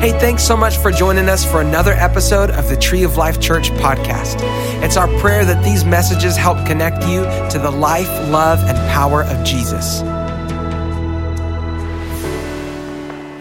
Hey, thanks so much for joining us for another episode of the Tree of Life Church podcast. It's our prayer that these messages help connect you to the life, love, and power of Jesus.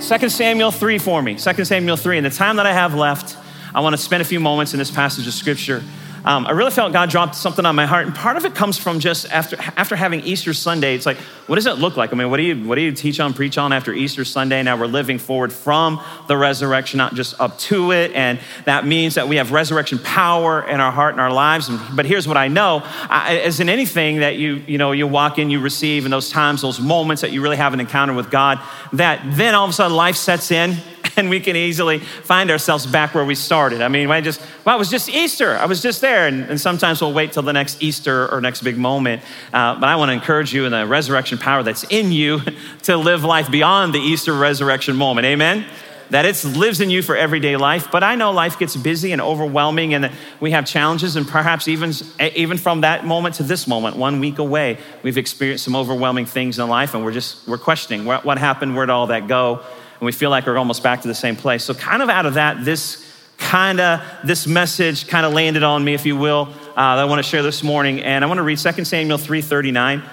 2 Samuel 3 for me. 2 Samuel 3. In the time that I have left, I want to spend a few moments in this passage of scripture um, I really felt God dropped something on my heart. And part of it comes from just after, after having Easter Sunday, it's like, what does it look like? I mean, what do, you, what do you teach on, preach on after Easter Sunday? Now we're living forward from the resurrection, not just up to it. And that means that we have resurrection power in our heart and our lives. But here's what I know I, as in anything that you, you, know, you walk in, you receive, in those times, those moments that you really have an encounter with God, that then all of a sudden life sets in and we can easily find ourselves back where we started. I mean, I just, well, it was just Easter. I was just there. And, and sometimes we'll wait till the next Easter or next big moment. Uh, but I want to encourage you in the resurrection power that's in you to live life beyond the Easter resurrection moment. Amen? that it lives in you for everyday life. But I know life gets busy and overwhelming, and we have challenges, and perhaps even, even from that moment to this moment, one week away, we've experienced some overwhelming things in life, and we're just we're questioning what, what happened, where'd all that go? And we feel like we're almost back to the same place. So, kind of out of that, this kind of this message kind of landed on me, if you will, uh, that I want to share this morning. And I want to read 2 Samuel 3:39.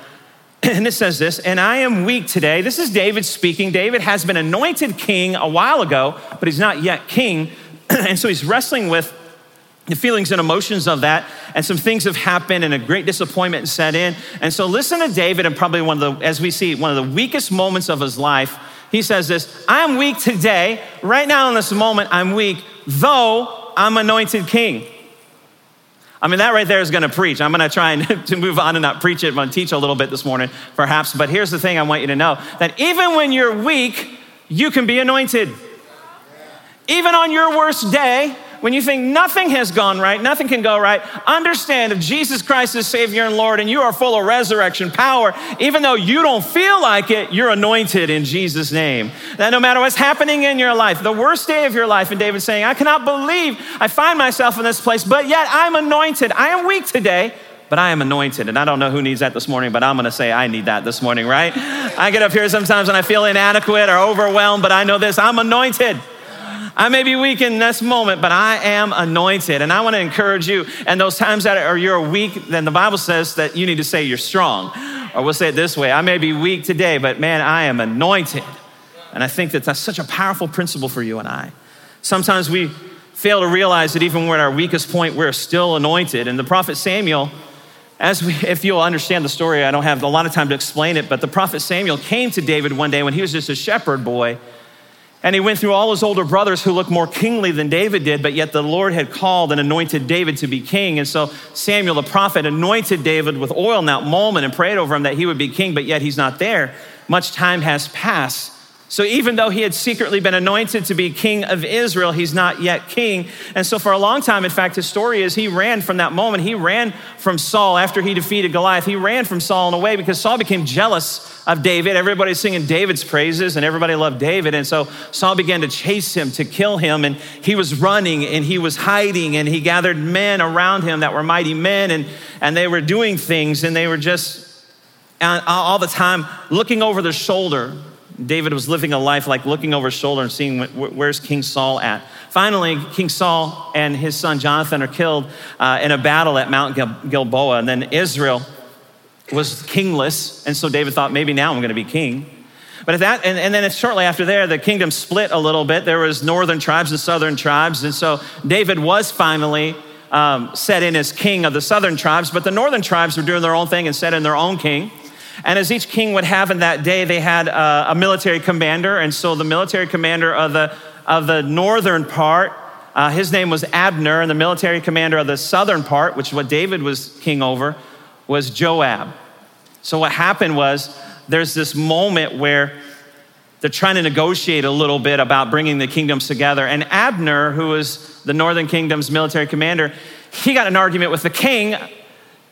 And it says this, and I am weak today. This is David speaking. David has been anointed king a while ago, but he's not yet king. and so he's wrestling with the feelings and emotions of that, and some things have happened, and a great disappointment set in. And so, listen to David, and probably one of the, as we see, one of the weakest moments of his life he says this I'm weak today. Right now, in this moment, I'm weak, though I'm anointed king. I mean, that right there is going to preach. I'm going to try and to move on and not preach it. I'm going to teach a little bit this morning, perhaps. But here's the thing I want you to know that even when you're weak, you can be anointed. Even on your worst day, when you think nothing has gone right, nothing can go right, understand if Jesus Christ is Savior and Lord and you are full of resurrection power, even though you don't feel like it, you're anointed in Jesus' name. That no matter what's happening in your life, the worst day of your life, and David's saying, I cannot believe I find myself in this place, but yet I'm anointed. I am weak today, but I am anointed. And I don't know who needs that this morning, but I'm gonna say I need that this morning, right? I get up here sometimes and I feel inadequate or overwhelmed, but I know this I'm anointed. I may be weak in this moment, but I am anointed. And I want to encourage you. And those times that are you're weak, then the Bible says that you need to say you're strong. Or we'll say it this way I may be weak today, but man, I am anointed. And I think that that's such a powerful principle for you and I. Sometimes we fail to realize that even when we're at our weakest point, we're still anointed. And the prophet Samuel, as we, if you'll understand the story, I don't have a lot of time to explain it, but the prophet Samuel came to David one day when he was just a shepherd boy and he went through all his older brothers who looked more kingly than David did, but yet the Lord had called and anointed David to be king. And so Samuel the prophet anointed David with oil in that moment and prayed over him that he would be king, but yet he's not there. Much time has passed. So even though he had secretly been anointed to be king of Israel, he's not yet king. And so for a long time, in fact, his story is he ran from that moment. He ran from Saul after he defeated Goliath. He ran from Saul in a way because Saul became jealous of David. Everybody's singing David's praises and everybody loved David. And so Saul began to chase him, to kill him. And he was running and he was hiding and he gathered men around him that were mighty men and, and they were doing things and they were just uh, all the time looking over their shoulder David was living a life like looking over his shoulder and seeing where's King Saul at. Finally, King Saul and his son Jonathan are killed uh, in a battle at Mount Gilboa. And then Israel was kingless. And so David thought, maybe now I'm going to be king. But at that, and, and then shortly after there, the kingdom split a little bit. There was northern tribes and southern tribes. And so David was finally um, set in as king of the southern tribes, but the northern tribes were doing their own thing and set in their own king. And as each king would have in that day, they had a, a military commander. And so the military commander of the, of the northern part, uh, his name was Abner. And the military commander of the southern part, which is what David was king over, was Joab. So what happened was there's this moment where they're trying to negotiate a little bit about bringing the kingdoms together. And Abner, who was the northern kingdom's military commander, he got an argument with the king.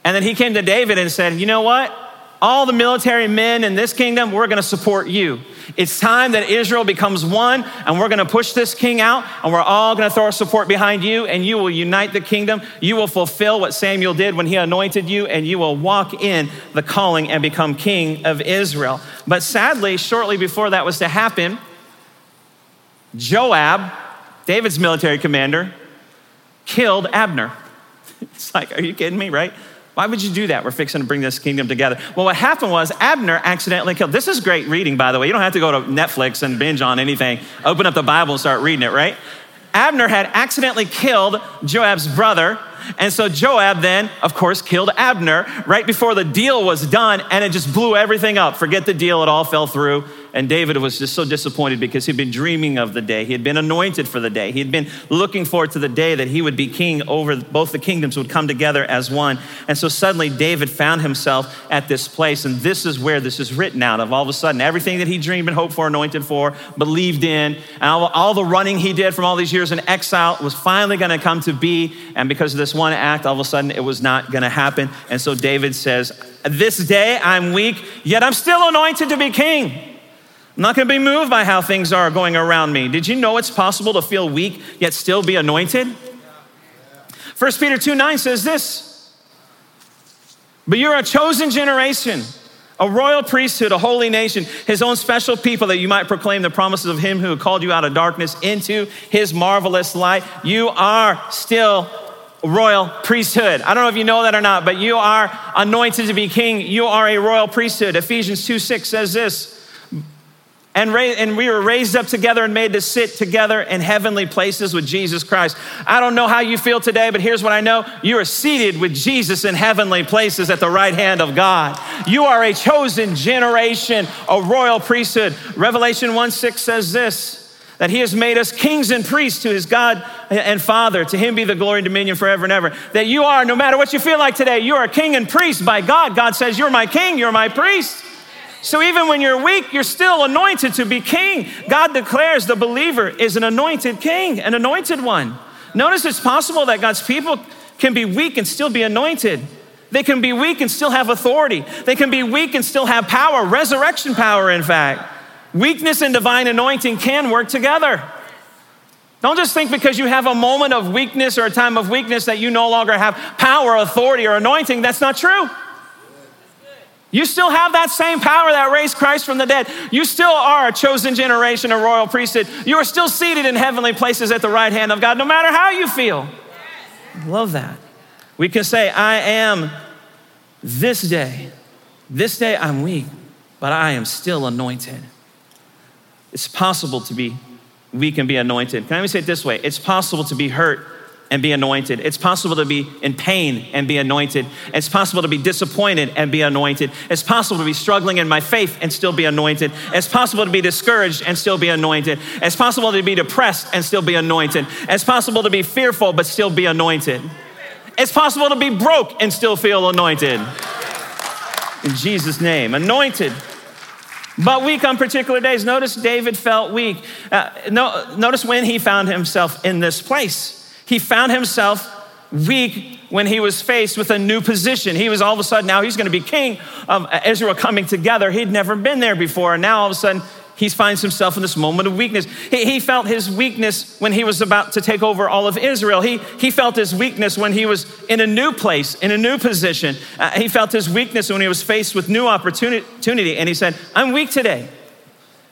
And then he came to David and said, You know what? All the military men in this kingdom, we're gonna support you. It's time that Israel becomes one, and we're gonna push this king out, and we're all gonna throw our support behind you, and you will unite the kingdom. You will fulfill what Samuel did when he anointed you, and you will walk in the calling and become king of Israel. But sadly, shortly before that was to happen, Joab, David's military commander, killed Abner. It's like, are you kidding me, right? Why would you do that? We're fixing to bring this kingdom together. Well, what happened was Abner accidentally killed. This is great reading, by the way. You don't have to go to Netflix and binge on anything. Open up the Bible and start reading it, right? Abner had accidentally killed Joab's brother. And so Joab then, of course, killed Abner right before the deal was done, and it just blew everything up. Forget the deal, it all fell through. And David was just so disappointed because he'd been dreaming of the day. He had been anointed for the day. He had been looking forward to the day that he would be king over both the kingdoms would come together as one. And so suddenly David found himself at this place. And this is where this is written out of all of a sudden everything that he dreamed and hoped for, anointed for, believed in, and all, all the running he did from all these years in exile was finally going to come to be. And because of this one act, all of a sudden it was not going to happen. And so David says, This day I'm weak, yet I'm still anointed to be king. I'm not going to be moved by how things are going around me. Did you know it's possible to feel weak yet still be anointed? 1 Peter 2 9 says this But you're a chosen generation, a royal priesthood, a holy nation, his own special people, that you might proclaim the promises of him who called you out of darkness into his marvelous light. You are still a royal priesthood. I don't know if you know that or not, but you are anointed to be king. You are a royal priesthood. Ephesians 2 6 says this. And, and we were raised up together and made to sit together in heavenly places with Jesus Christ. I don't know how you feel today, but here's what I know. You are seated with Jesus in heavenly places at the right hand of God. You are a chosen generation, a royal priesthood. Revelation 1 6 says this that he has made us kings and priests to his God and Father. To him be the glory and dominion forever and ever. That you are, no matter what you feel like today, you are a king and priest by God. God says, You're my king, you're my priest. So even when you're weak, you're still anointed to be king. God declares the believer is an anointed king, an anointed one. Notice it's possible that God's people can be weak and still be anointed. They can be weak and still have authority. They can be weak and still have power, resurrection power, in fact. Weakness and divine anointing can work together. Don't just think because you have a moment of weakness or a time of weakness that you no longer have power, authority, or anointing. That's not true. You still have that same power that raised Christ from the dead. You still are a chosen generation, a royal priesthood. You are still seated in heavenly places at the right hand of God, no matter how you feel. Love that. We can say, I am this day, this day I'm weak, but I am still anointed. It's possible to be weak and be anointed. Can I say it this way? It's possible to be hurt and be anointed. It's possible to be in pain and be anointed. It's possible to be disappointed and be anointed. It's possible to be struggling in my faith and still be anointed. It's possible to be discouraged and still be anointed. It's possible to be depressed and still be anointed. It's possible to be fearful but still be anointed. It's possible to be broke and still feel anointed. In Jesus' name, anointed but weak on particular days. Notice David felt weak. Uh, no, notice when he found himself in this place. He found himself weak when he was faced with a new position. He was all of a sudden, now he's going to be king of Israel coming together. He'd never been there before. And now all of a sudden, he finds himself in this moment of weakness. He, he, felt his weakness when he was about to take over all of Israel. He, he felt his weakness when he was in a new place, in a new position. Uh, he felt his weakness when he was faced with new opportunity. And he said, I'm weak today.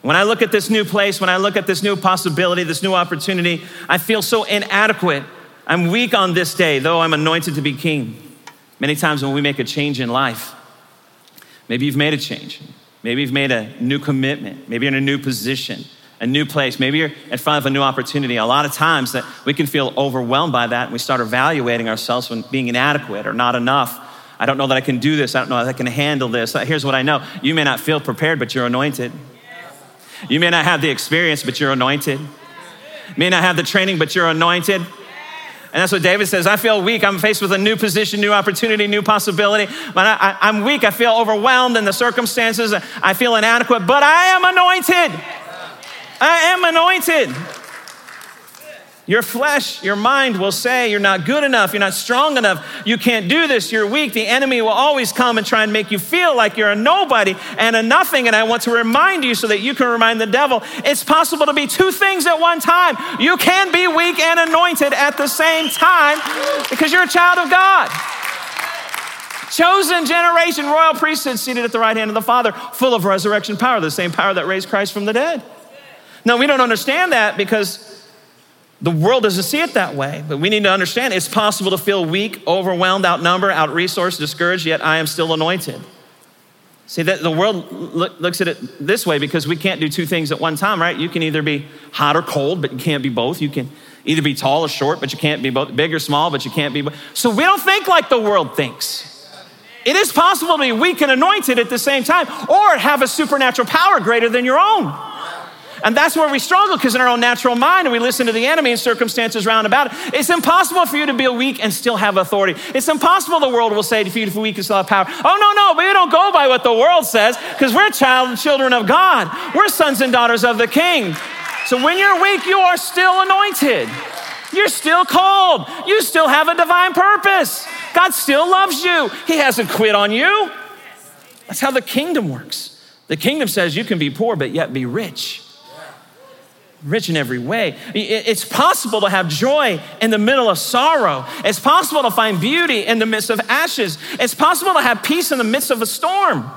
When I look at this new place, when I look at this new possibility, this new opportunity, I feel so inadequate. I'm weak on this day, though I'm anointed to be king. Many times when we make a change in life, maybe you've made a change. Maybe you've made a new commitment. Maybe you're in a new position, a new place. Maybe you're in front of a new opportunity. A lot of times that we can feel overwhelmed by that and we start evaluating ourselves when being inadequate or not enough. I don't know that I can do this. I don't know that I can handle this. Here's what I know. You may not feel prepared, but you're anointed. You may not have the experience, but you're anointed. May not have the training, but you're anointed. And that's what David says. I feel weak. I'm faced with a new position, new opportunity, new possibility. But I, am weak. I feel overwhelmed in the circumstances. I feel inadequate, but I am anointed. I am anointed. Your flesh, your mind will say you're not good enough, you're not strong enough, you can't do this, you're weak. The enemy will always come and try and make you feel like you're a nobody and a nothing. And I want to remind you so that you can remind the devil it's possible to be two things at one time. You can be weak and anointed at the same time because you're a child of God. Chosen generation, royal priesthood seated at the right hand of the Father, full of resurrection power, the same power that raised Christ from the dead. Now, we don't understand that because the world doesn't see it that way, but we need to understand it's possible to feel weak, overwhelmed, outnumbered, out resourced, discouraged, yet I am still anointed. See, that the world look, looks at it this way because we can't do two things at one time, right? You can either be hot or cold, but you can't be both. You can either be tall or short, but you can't be both. Big or small, but you can't be both. So we don't think like the world thinks. It is possible to be weak and anointed at the same time, or have a supernatural power greater than your own. And that's where we struggle because in our own natural mind, and we listen to the enemy and circumstances round about it. It's impossible for you to be weak and still have authority. It's impossible the world will say to you to be weak and still have power. Oh, no, no, But we don't go by what the world says because we're child and children of God. We're sons and daughters of the King. So when you're weak, you are still anointed. You're still called. You still have a divine purpose. God still loves you. He hasn't quit on you. That's how the kingdom works. The kingdom says you can be poor but yet be rich. Rich in every way. It's possible to have joy in the middle of sorrow. It's possible to find beauty in the midst of ashes. It's possible to have peace in the midst of a storm.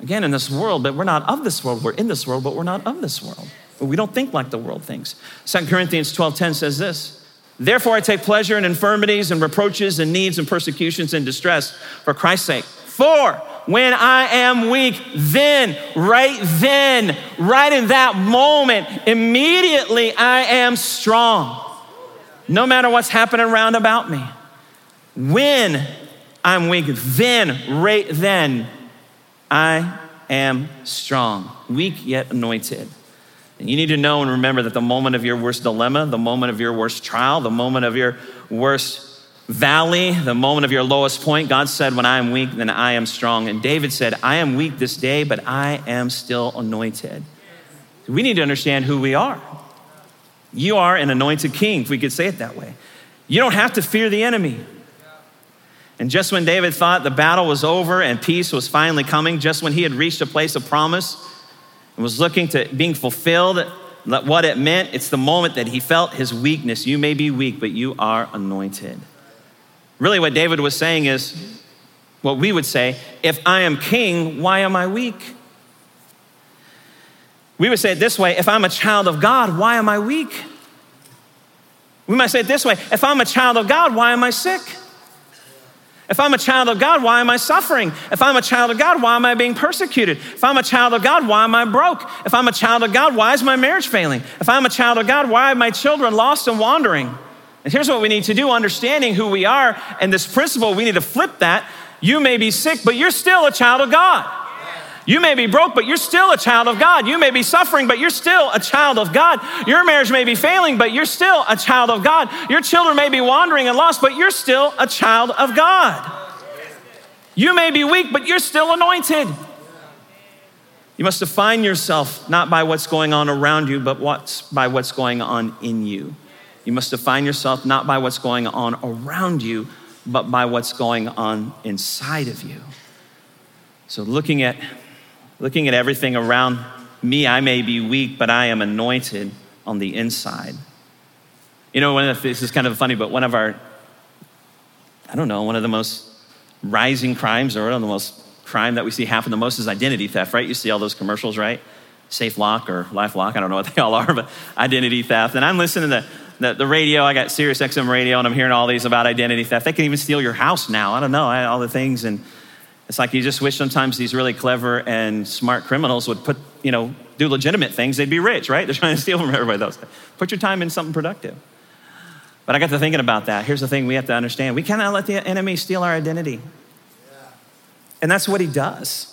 Again, in this world, but we're not of this world. We're in this world, but we're not of this world. We don't think like the world thinks. 2 Corinthians 12:10 says this. Therefore, I take pleasure in infirmities and reproaches and needs and persecutions and distress for Christ's sake. For when I am weak, then, right then, right in that moment, immediately I am strong. No matter what's happening around about me. When I'm weak, then, right then, I am strong, weak yet anointed. And you need to know and remember that the moment of your worst dilemma, the moment of your worst trial, the moment of your worst valley, the moment of your lowest point, God said, When I am weak, then I am strong. And David said, I am weak this day, but I am still anointed. We need to understand who we are. You are an anointed king, if we could say it that way. You don't have to fear the enemy. And just when David thought the battle was over and peace was finally coming, just when he had reached a place of promise and was looking to being fulfilled, what it meant, it's the moment that he felt his weakness. You may be weak, but you are anointed. Really, what David was saying is what we would say if I am king, why am I weak? We would say it this way if I'm a child of God, why am I weak? We might say it this way if I'm a child of God, why am I sick? If I'm a child of God, why am I suffering? If I'm a child of God, why am I being persecuted? If I'm a child of God, why am I broke? If I'm a child of God, why is my marriage failing? If I'm a child of God, why are my children lost and wandering? And here's what we need to do understanding who we are and this principle, we need to flip that. You may be sick, but you're still a child of God. You may be broke, but you're still a child of God. You may be suffering, but you're still a child of God. Your marriage may be failing, but you're still a child of God. Your children may be wandering and lost, but you're still a child of God. You may be weak, but you're still anointed. You must define yourself not by what's going on around you, but what's, by what's going on in you. You must define yourself not by what's going on around you, but by what's going on inside of you. So looking at looking at everything around me, I may be weak, but I am anointed on the inside. You know, one of the, this is kind of funny, but one of our, I don't know, one of the most rising crimes or one of the most crime that we see happen the most is identity theft, right? You see all those commercials, right? Safe Lock or Life Lock, I don't know what they all are, but identity theft. And I'm listening to the, the radio, I got Sirius XM radio, and I'm hearing all these about identity theft. They can even steal your house now. I don't know, all the things. And it's like you just wish sometimes these really clever and smart criminals would put, you know, do legitimate things. They'd be rich, right? They're trying to steal from everybody else. Put your time in something productive. But I got to thinking about that. Here's the thing we have to understand we cannot let the enemy steal our identity. And that's what he does.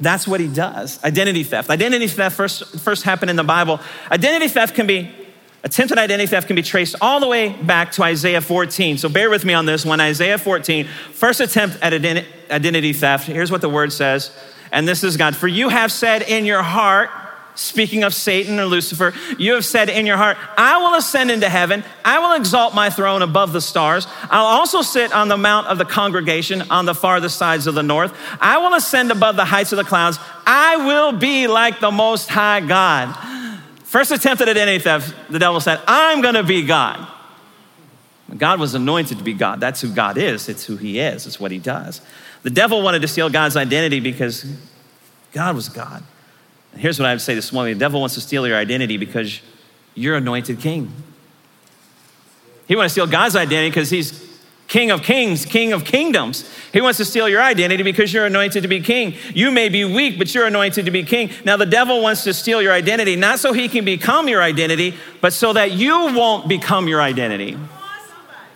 That's what he does. Identity theft. Identity theft first, first happened in the Bible. Identity theft can be Attempted identity theft can be traced all the way back to Isaiah 14. So bear with me on this one. Isaiah 14, first attempt at identity theft. Here's what the word says. And this is God. For you have said in your heart, speaking of Satan or Lucifer, you have said in your heart, I will ascend into heaven. I will exalt my throne above the stars. I'll also sit on the mount of the congregation on the farthest sides of the north. I will ascend above the heights of the clouds. I will be like the Most High God. First attempt at identity theft, the devil said, I'm gonna be God. God was anointed to be God. That's who God is, it's who he is, it's what he does. The devil wanted to steal God's identity because God was God. Here's what I would say this morning the devil wants to steal your identity because you're anointed king. He wants to steal God's identity because he's King of kings, King of kingdoms. He wants to steal your identity because you're anointed to be king. You may be weak, but you're anointed to be king. Now, the devil wants to steal your identity, not so he can become your identity, but so that you won't become your identity.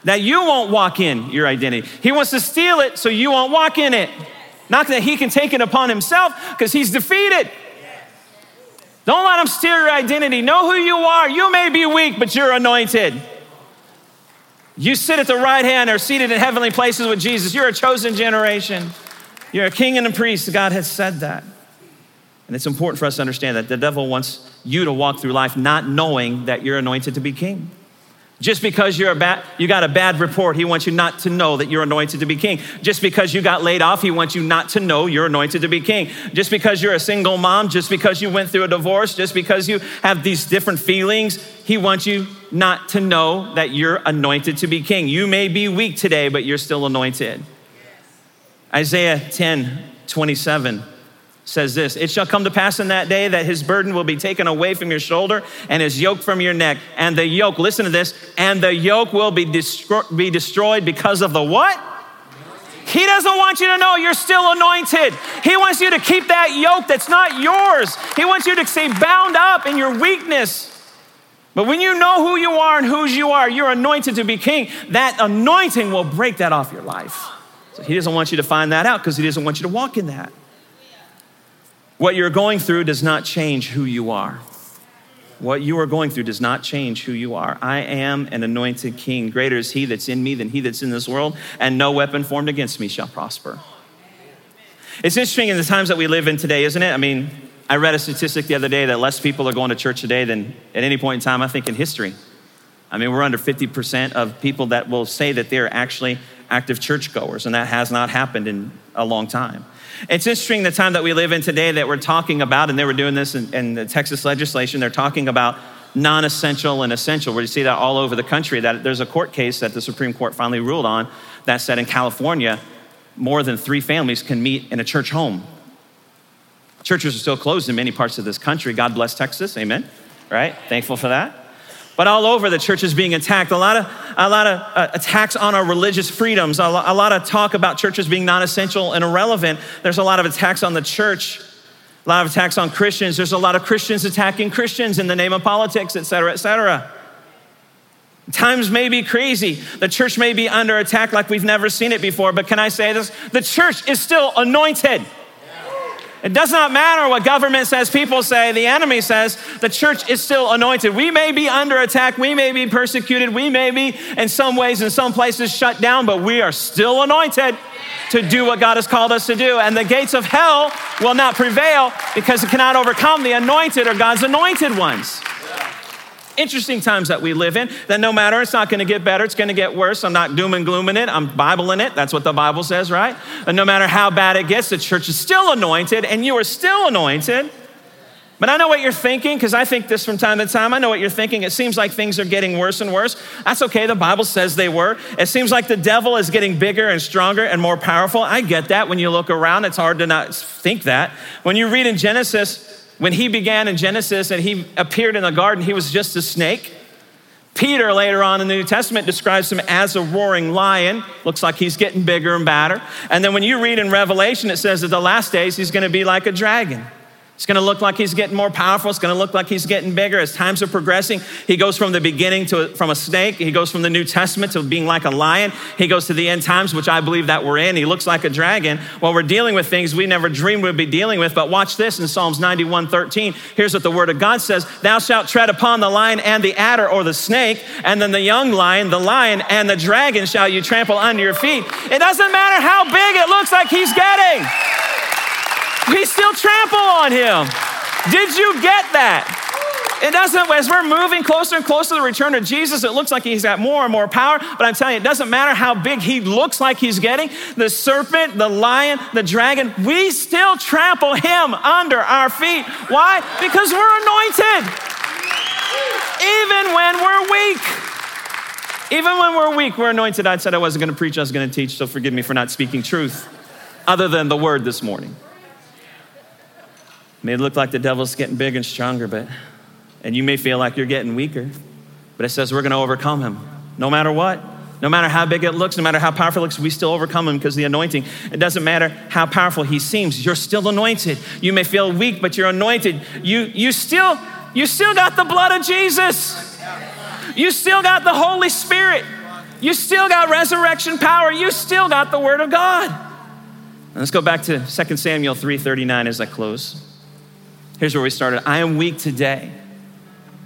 That you won't walk in your identity. He wants to steal it so you won't walk in it. Not that he can take it upon himself because he's defeated. Don't let him steal your identity. Know who you are. You may be weak, but you're anointed. You sit at the right hand or seated in heavenly places with Jesus. You're a chosen generation. You're a king and a priest. God has said that. And it's important for us to understand that the devil wants you to walk through life not knowing that you're anointed to be king. Just because you're a bad, you got a bad report, he wants you not to know that you're anointed to be king. Just because you got laid off, he wants you not to know you're anointed to be king. Just because you're a single mom, just because you went through a divorce, just because you have these different feelings, he wants you not to know that you're anointed to be king. You may be weak today, but you're still anointed. Isaiah 10 27 says this It shall come to pass in that day that his burden will be taken away from your shoulder and his yoke from your neck. And the yoke, listen to this, and the yoke will be, destro- be destroyed because of the what? He doesn't want you to know you're still anointed. He wants you to keep that yoke that's not yours. He wants you to stay bound up in your weakness. But when you know who you are and whose you are, you're anointed to be king. That anointing will break that off your life. So he doesn't want you to find that out because he doesn't want you to walk in that. What you're going through does not change who you are. What you are going through does not change who you are. I am an anointed king. Greater is he that's in me than he that's in this world, and no weapon formed against me shall prosper. It's interesting in the times that we live in today, isn't it? I mean, I read a statistic the other day that less people are going to church today than at any point in time, I think, in history. I mean, we're under 50% of people that will say that they're actually active churchgoers, and that has not happened in a long time. It's interesting the time that we live in today that we're talking about, and they were doing this in, in the Texas legislation, they're talking about non essential and essential, you see that all over the country. That there's a court case that the Supreme Court finally ruled on that said in California, more than three families can meet in a church home. Churches are still closed in many parts of this country. God bless Texas, amen. Right? Thankful for that. But all over, the church is being attacked. A lot of, a lot of uh, attacks on our religious freedoms, a, lo- a lot of talk about churches being non essential and irrelevant. There's a lot of attacks on the church, a lot of attacks on Christians. There's a lot of Christians attacking Christians in the name of politics, et cetera, et cetera. Times may be crazy. The church may be under attack like we've never seen it before, but can I say this? The church is still anointed. It does not matter what government says, people say, the enemy says, the church is still anointed. We may be under attack, we may be persecuted, we may be in some ways, in some places shut down, but we are still anointed to do what God has called us to do. And the gates of hell will not prevail because it cannot overcome the anointed or God's anointed ones interesting times that we live in that no matter it's not going to get better it's going to get worse i'm not doom and glooming it i'm bibling it that's what the bible says right and no matter how bad it gets the church is still anointed and you are still anointed but I know what you're thinking because I think this from time to time. I know what you're thinking. It seems like things are getting worse and worse. That's okay. The Bible says they were. It seems like the devil is getting bigger and stronger and more powerful. I get that. When you look around, it's hard to not think that. When you read in Genesis, when he began in Genesis and he appeared in the garden, he was just a snake. Peter, later on in the New Testament, describes him as a roaring lion. Looks like he's getting bigger and badder. And then when you read in Revelation, it says that the last days he's going to be like a dragon. It's going to look like he's getting more powerful. It's going to look like he's getting bigger as times are progressing. He goes from the beginning to from a snake. He goes from the New Testament to being like a lion. He goes to the end times, which I believe that we're in. He looks like a dragon. While we're dealing with things we never dreamed we'd be dealing with. But watch this in Psalms 91, 13. Here's what the word of God says. Thou shalt tread upon the lion and the adder or the snake, and then the young lion, the lion, and the dragon shall you trample under your feet. It doesn't matter how big it looks like he's getting. We still trample on him. Did you get that? It doesn't, as we're moving closer and closer to the return of Jesus, it looks like he's got more and more power. But I'm telling you, it doesn't matter how big he looks like he's getting the serpent, the lion, the dragon, we still trample him under our feet. Why? Because we're anointed. Even when we're weak. Even when we're weak, we're anointed. I said I wasn't going to preach, I was going to teach, so forgive me for not speaking truth other than the word this morning. May look like the devil's getting bigger and stronger, but and you may feel like you're getting weaker, but it says we're going to overcome him no matter what. No matter how big it looks, no matter how powerful it looks, we still overcome him because the anointing. It doesn't matter how powerful he seems, you're still anointed. You may feel weak, but you're anointed. You, you, still, you still got the blood of Jesus. You still got the Holy Spirit. You still got resurrection power. You still got the Word of God. Let's go back to 2 Samuel 3:39 as I close. Here's where we started. I am weak today,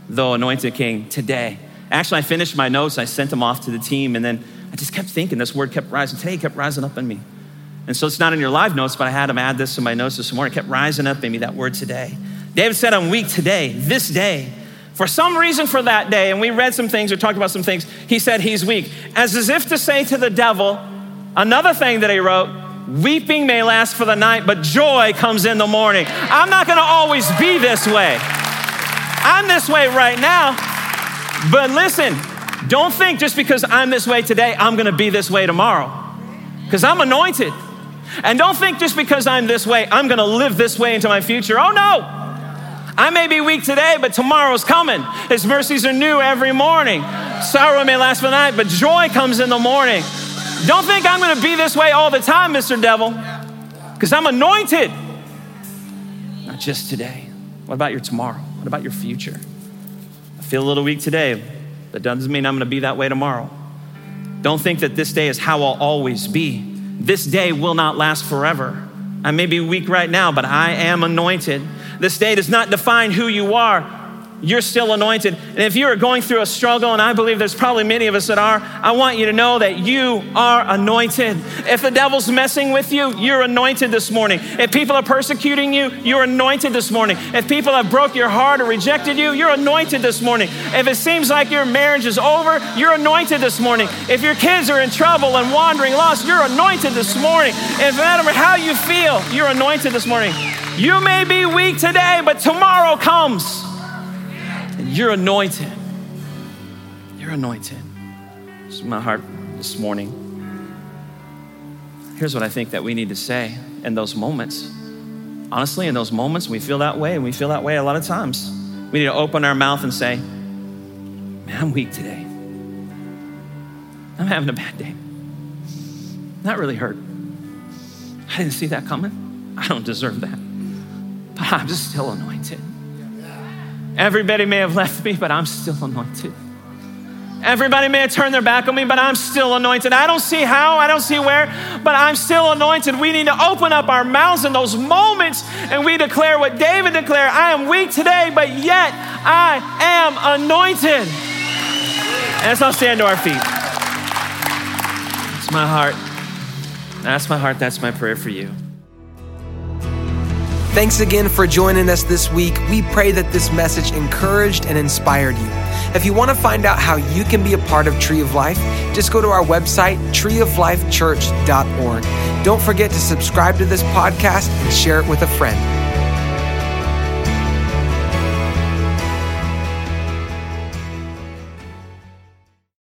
though anointed king, today. Actually, I finished my notes, I sent them off to the team, and then I just kept thinking this word kept rising. Today it kept rising up in me. And so it's not in your live notes, but I had them add this to my notes this morning. It kept rising up in me, that word today. David said, I'm weak today, this day. For some reason for that day, and we read some things or talked about some things, he said he's weak. As, as if to say to the devil, another thing that he wrote, weeping may last for the night, but joy comes in the morning. I'm not gonna always be this way. I'm this way right now, but listen, don't think just because I'm this way today, I'm gonna be this way tomorrow. Because I'm anointed. And don't think just because I'm this way, I'm gonna live this way into my future. Oh no! I may be weak today, but tomorrow's coming. His mercies are new every morning. Sorrow may last for the night, but joy comes in the morning. Don't think I'm gonna be this way all the time, Mr. Devil, because I'm anointed. Not just today. What about your tomorrow? What about your future? I feel a little weak today. That doesn't mean I'm going to be that way tomorrow. Don't think that this day is how I'll always be. This day will not last forever. I may be weak right now, but I am anointed. This day does not define who you are you're still anointed. And if you are going through a struggle, and I believe there's probably many of us that are, I want you to know that you are anointed. If the devil's messing with you, you're anointed this morning. If people are persecuting you, you're anointed this morning. If people have broke your heart or rejected you, you're anointed this morning. If it seems like your marriage is over, you're anointed this morning. If your kids are in trouble and wandering lost, you're anointed this morning. If no matter how you feel, you're anointed this morning. You may be weak today, but tomorrow comes. You're anointed. You're anointed. This is my heart this morning. Here's what I think that we need to say in those moments. Honestly, in those moments, we feel that way, and we feel that way a lot of times. We need to open our mouth and say, Man, I'm weak today. I'm having a bad day. Not really hurt. I didn't see that coming. I don't deserve that. But I'm still anointed. Everybody may have left me, but I'm still anointed. Everybody may have turned their back on me, but I'm still anointed. I don't see how, I don't see where, but I'm still anointed. We need to open up our mouths in those moments and we declare what David declared I am weak today, but yet I am anointed. And let's all stand to our feet. That's my heart. That's my heart. That's my prayer for you. Thanks again for joining us this week. We pray that this message encouraged and inspired you. If you want to find out how you can be a part of Tree of Life, just go to our website, treeoflifechurch.org. Don't forget to subscribe to this podcast and share it with a friend.